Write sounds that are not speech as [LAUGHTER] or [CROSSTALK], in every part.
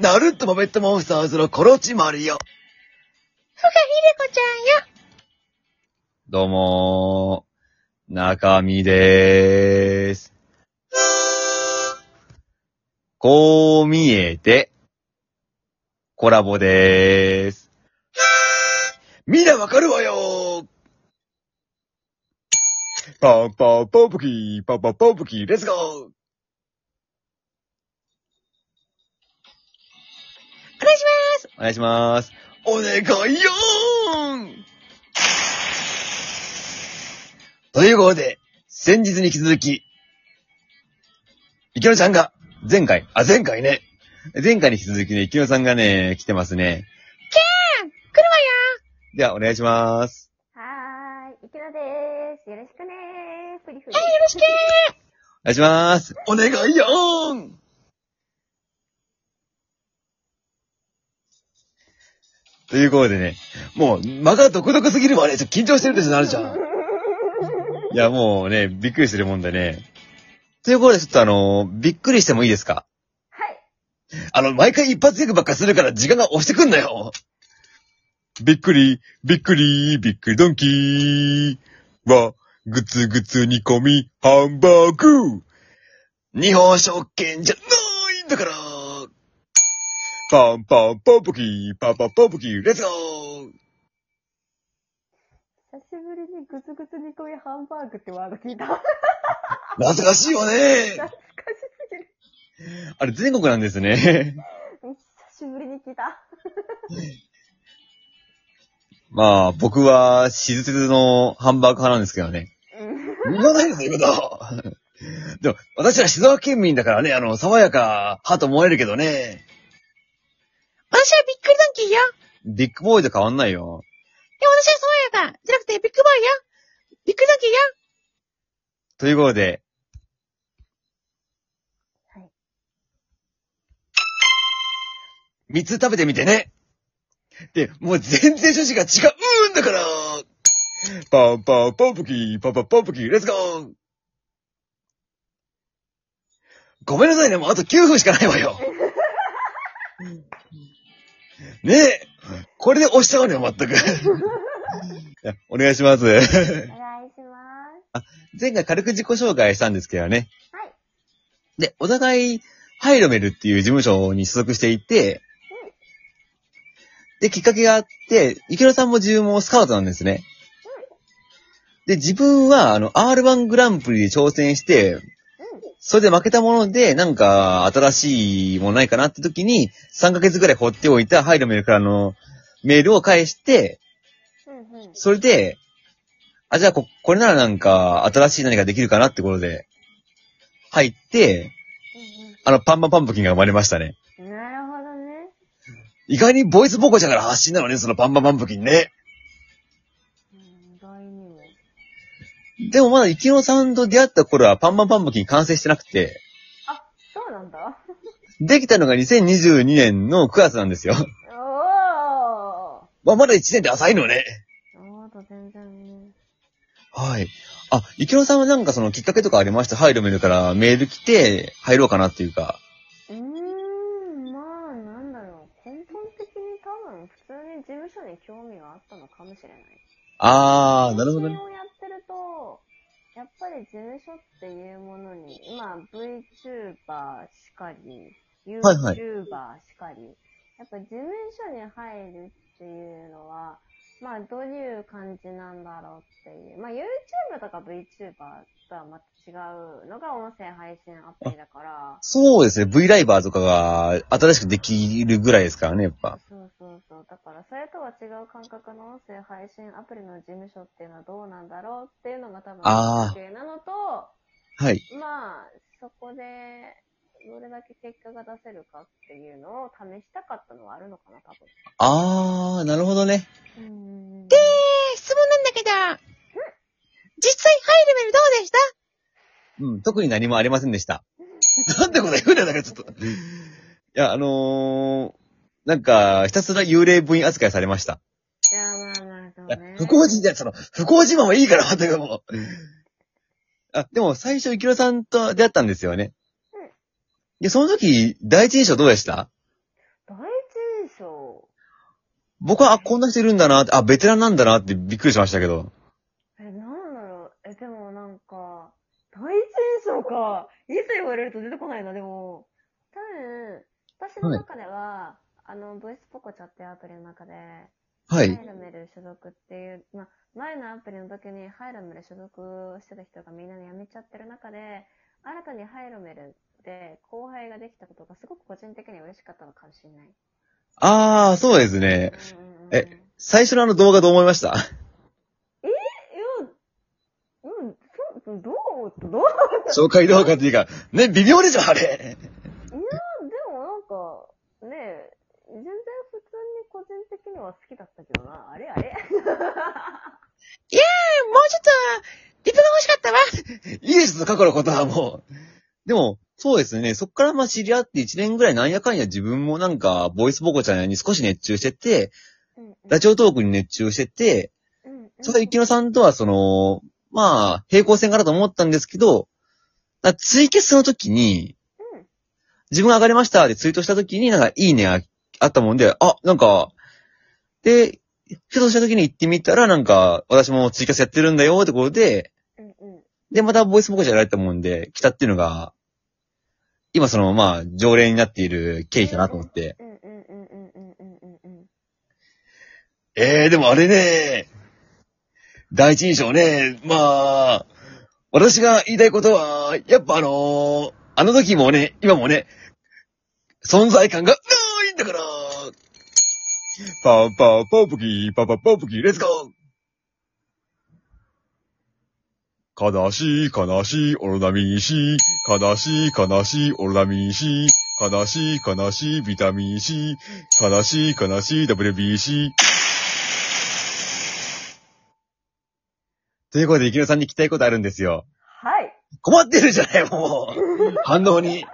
ナルットマペットモンスターズのコロチマリオ。ふがひでこちゃんよ。どうもー、中身でーす。こう見えて、コラボでーす。みんなわかるわよーパンパンポンプキー、パンパンポンプキー、レッツゴーお願いします。お願いよーんということで、先日に引き続き、池野ちゃんが、前回、あ、前回ね、前回に引き続きね、池野さんがね、来てますね。来るわでは、お願いします。はーい、池田です。よろしくねー。ふりふり。よ。はい、よろしくお願いします。お願いよーんということでね、もう、間が独特すぎるわね、ちょっと緊張してるでしょ、なるちゃん。[LAUGHS] いや、もうね、びっくりするもんでね。ということで、ちょっとあのびっくりしてもいいですか？はい。あの、毎回一発ギャグばっかするから時間が押してくんなよ。びっくり、びっくり、びっくりドンキーは、ぐつぐつ煮込み、ハンバーグ日本食券じゃないんだからパンパンポンプキー、パンパンポンプキー、レッツゴー久しぶりにグツグツ煮込みハンバーグってワード聞いた。懐かしいよね懐かしすぎる。あれ全国なんですね。久しぶりに聞いた。まあ、僕は、しずつのハンバーグ派なんですけどね。うん。言わないですよ、今だ。でも、私は静岡県民だからね、あの、爽やか派と思えるけどね。私はびっくりドンキーよ。ビッグボーイと変わんないよ。いや、私は爽やか。じゃなくて、ビッグボーイよ。びっくりドンキーよ。ということで、はい。三つ食べてみてね。で、もう全然趣旨が違うんだからパンパンポンプキー、パンパンポンプキー、レッツゴーごめんなさいね、もうあと9分しかないわよ。[LAUGHS] ねえ、これで押しちゃうのよ、全く。[LAUGHS] いやお願いします。お願いします。前回軽く自己紹介したんですけどね。はい。で、お互い、ハイロメルっていう事務所に所属していて、で、きっかけがあって、池野さんも自分もスカウトなんですね。で、自分は、あの、R1 グランプリで挑戦して、それで負けたもので、なんか、新しいものないかなって時に、3ヶ月ぐらい放っておいたハイロメルからのメールを返して、うんうん。それで、あ、じゃあこ、これならなんか、新しい何かできるかなってことで、入って、あの、パンパンパンプキンが生まれましたね。なるほどね。意外にボイスボコちゃんから発信なのね、そのパンパンパンプキンね。でもまだイキノさんと出会った頃はパンパンパンプキン完成してなくて、あ、そうなんだ。できたのが2022年の9月なんですよ。おー。まあ、まだ1年で浅いのね。おーと全然ね。はい。あ、イキノさんはなんかそのきっかけとかありましたハイロメルからメール来て、入ろうかなっていうか。うーん、まあ、なんだろう。根本的に多分、普通に事務所に興味があったのかもしれない。あー、なるほどね。ぱり事務所っていうものに、今 VTuber しかり、はいはい。YouTuber しかり、やっぱ事務所に入るっていうのは、まあどういう感じなんだろうっていう。まあ YouTube とか VTuber とはまた違うのが音声配信アプリだから、そうですね。V ライバーとかが新しくできるぐらいですからね、やっぱ。そうそうそう。だから、それとは違う感覚の音声配信アプリの事務所っていうのはどうなんだろうっていうのが多分、あーなのと、はい。まあ、そこで、どれだけ結果が出せるかっていうのを試したかったのはあるのかな、多分。あー、なるほどね。うーん。で、質問なんだけど、実際ハイレベルどうでした？うん、特に何もありませんでした。なんてこと言うんだよ、だからちょっと。いや、あのー、なんか、ひたすら幽霊部員扱いされました。いや、まあまあ、そういやね。不幸人じゃ、その、不幸自慢はいいから、まったくもう。あ、でも最初、イキロさんと出会ったんですよね。うんで、その時、第一印象どうでした？僕は、あ、こんな人いるんだなって、あ、ベテランなんだなってびっくりしましたけど。え、なんだろう。え、でもなんか、第一印象か。いつ言われると出てこないな、でも。多分、私の中では、あの、ボイスポコチャっていうアプリの中で、ハイはい。ルメル所属っていう、まあ、前のアプリの時にハイルメル所属してた人がみんなで辞めちゃってる中で、新たにハイルメルで後輩ができたことがすごく個人的には嬉しかったのかもしれない。あー、そうですね。え最初のあの動画どう思いました？いや、うん、そう、どう、どう紹介動画っていうか、ね、微妙でしょ、あれ。いや、でもなんか、ねえ、全然普通に個人的には好きだったけどな。あれあれいやー、もうちょっと、リプが欲しかったわ。いいです、過去のことはもう。でも、そうですね。そっからまあ知り合って1年ぐらいなんやかんや自分もなんか、ボイスボコちゃんに少し熱中してて、ラジオトークに熱中してて、うんうんそれはゆきのさんとはその、まあ、平行線かなと思ったんですけど、だツイキャスの時に、うん自分が上がりましたってツイートした時になんかいいねがあったもんで、あ、なんか、で、ふとした時に行ってみたらなんか、私もツイキャスやってるんだよってことで、うんうん。で、またボイスボコちゃんやられたもんで、来たっていうのが、今その、まあ、常連になっている経緯かなと思って。うんうんうんうんうんうんうん。ええでもあれね、第一印象ね、まあ、私が言いたいことは、やっぱあのーあの時もね、今もね、存在感がないんだから、パーパーパープキー、パーパーパープキー、レッツゴー悲しい悲しいオロナミン C、悲しい悲しいオロナミン C、悲しい悲しいビタミン C、悲しい悲しい WBC。ということで、池野さんに聞きたいことあるんですよ。はい。困ってるじゃない、もう。反応に。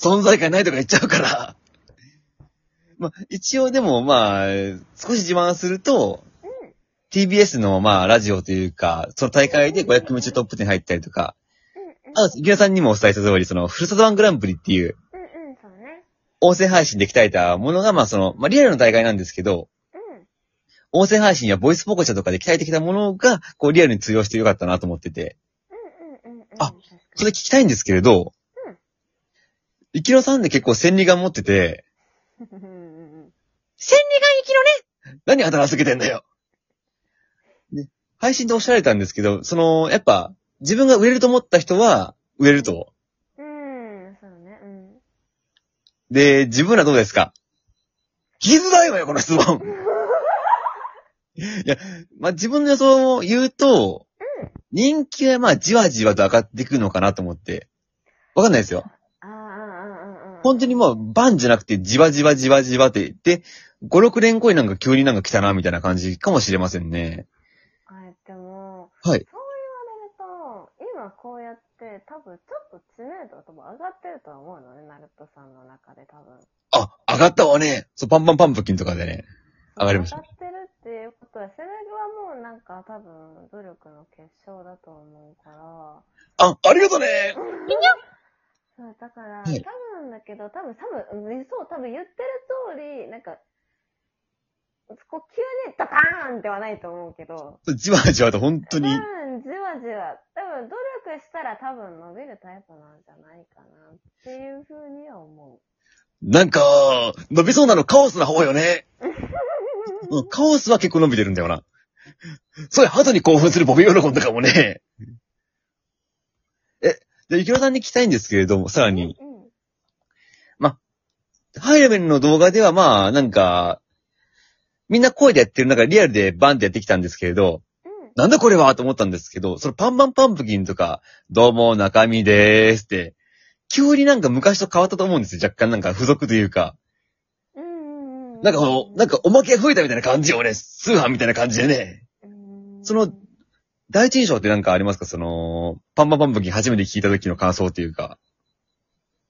存在感ないとか言っちゃうから。まあ、一応でも、まあ、少し自慢すると、TBS の、まあ、ラジオというか、その大会で500組中トップ10に入ったりとか。あと、池野さんにもお伝えした通り、その、ふるさとワングランプリっていう、うんうん、そうね。音声配信で鍛えたものが、まあ、その、まあ、リアルの大会なんですけど、うん。音声配信やボイスポコチャとかで鍛えてきたものが、こう、リアルに通用してよかったなと思ってて、うんうんうんうん。あそれ聞きたいんですけれど、うんイキロさんって結構千里眼持ってて、[LAUGHS] 千里眼行きのね。何頭すけてんだよ。で、配信でおっしゃられたんですけど、その、やっぱ、自分が売れると思った人は、売れると。うん、そうね。うん。で、自分らどうですか？聞きづらいわよ、この質問。[LAUGHS] いや、まあ、自分の予想を言うと、人気はまあ、じわじわと上がっていくのかなと思って。わかんないですよ。ああ、うんうんうんうん。本当にもう、バンじゃなくて、じわじわじわじわって言って、5、6年後になんか急になんか来たな、みたいな感じかもしれませんね。はい。そう言われると、今こうやって、多分ちょっと知名度が多分上がってるとは思うのね、ナルトさんの中で多分。あ、上がったわね。そう、パンパンパンプキンとかでね。上がりました上がってるっていうことは、それはもうなんか多分努力の結晶だと思うから、あ、ありがとね [LAUGHS] そう、だから、はい多分だけど、多分、多分、うんそう、多分言ってる通り、なんか、こう急にダカーンではないと思うけど、じわじわと本当多に。分、じわじわ、多分、努力したら多分伸びるタイプなんじゃないかなっていうふうには思なんか、伸びそうなのカオスな方よね。[LAUGHS] うんカオスは結構伸びてるんだよな。そういう鳩に興奮するボビー喜んとかもね。え、で、ゆきろさんに聞きたいんですけれども、さらう。に、うん。ハイレベルの動画ではまあ、なんか、みんな声でやってる中、リアルでバンってやってきたんですけれど、うん。なんだこれはと思ったんですけど、そのパンパンパンプキンとか、どうも中身でーすって、急になんか昔と変わったと思うんですよ。若干なんか付属というか。うん。なんかこの、なんかおまけが増えたみたいな感じよね。通販みたいな感じでね。うん、その第一印象ってなんかありますか？その、パンパンパンプキン初めて聞いた時の感想っていうか。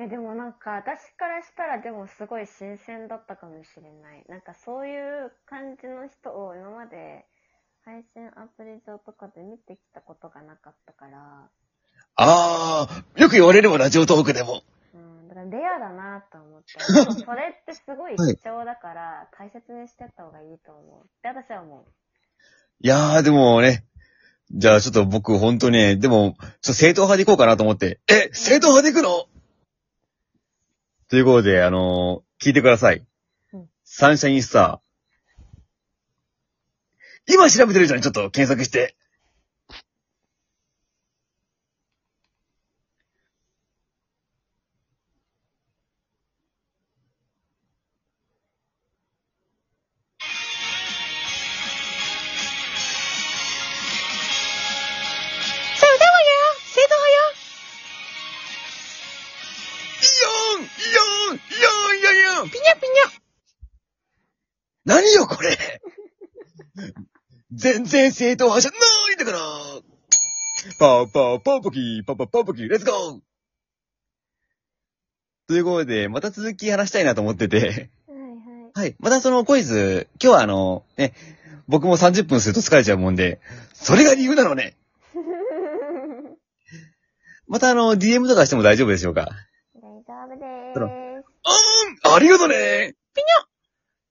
え、でもなんか、私からしたらでもすごい新鮮だったかもしれない。なんかそういう感じの人を今まで配信アプリ上とかで見てきたことがなかったから、あー、よく言われればラジオトークでも。うん、だかからレアだなと思って。[LAUGHS] それってすごい貴重だから、大切にしてった方がいいと思う。って私は思う。いやー、でもね、じゃあちょっと僕本当ね、でも、ちょっと正統派で行こうかなと思って、え、正統派で行くの？ということで、あのー聞いてください。うんサンシャインスター。今調べてるじゃん、ちょっと検索して。何よ、これ全然正統派じゃないんだからパーパーパーポキー、パパパーポキー、レッツゴーということで、また続き話したいなと思ってて、はいはい。はい。またそのコイズ、今日はあの、ね、僕も30分すると疲れちゃうもんで、それが理由なのね。[LAUGHS] またあの、DM とかしても大丈夫でしょうか？大丈夫でーす。あーんありがとねピニョ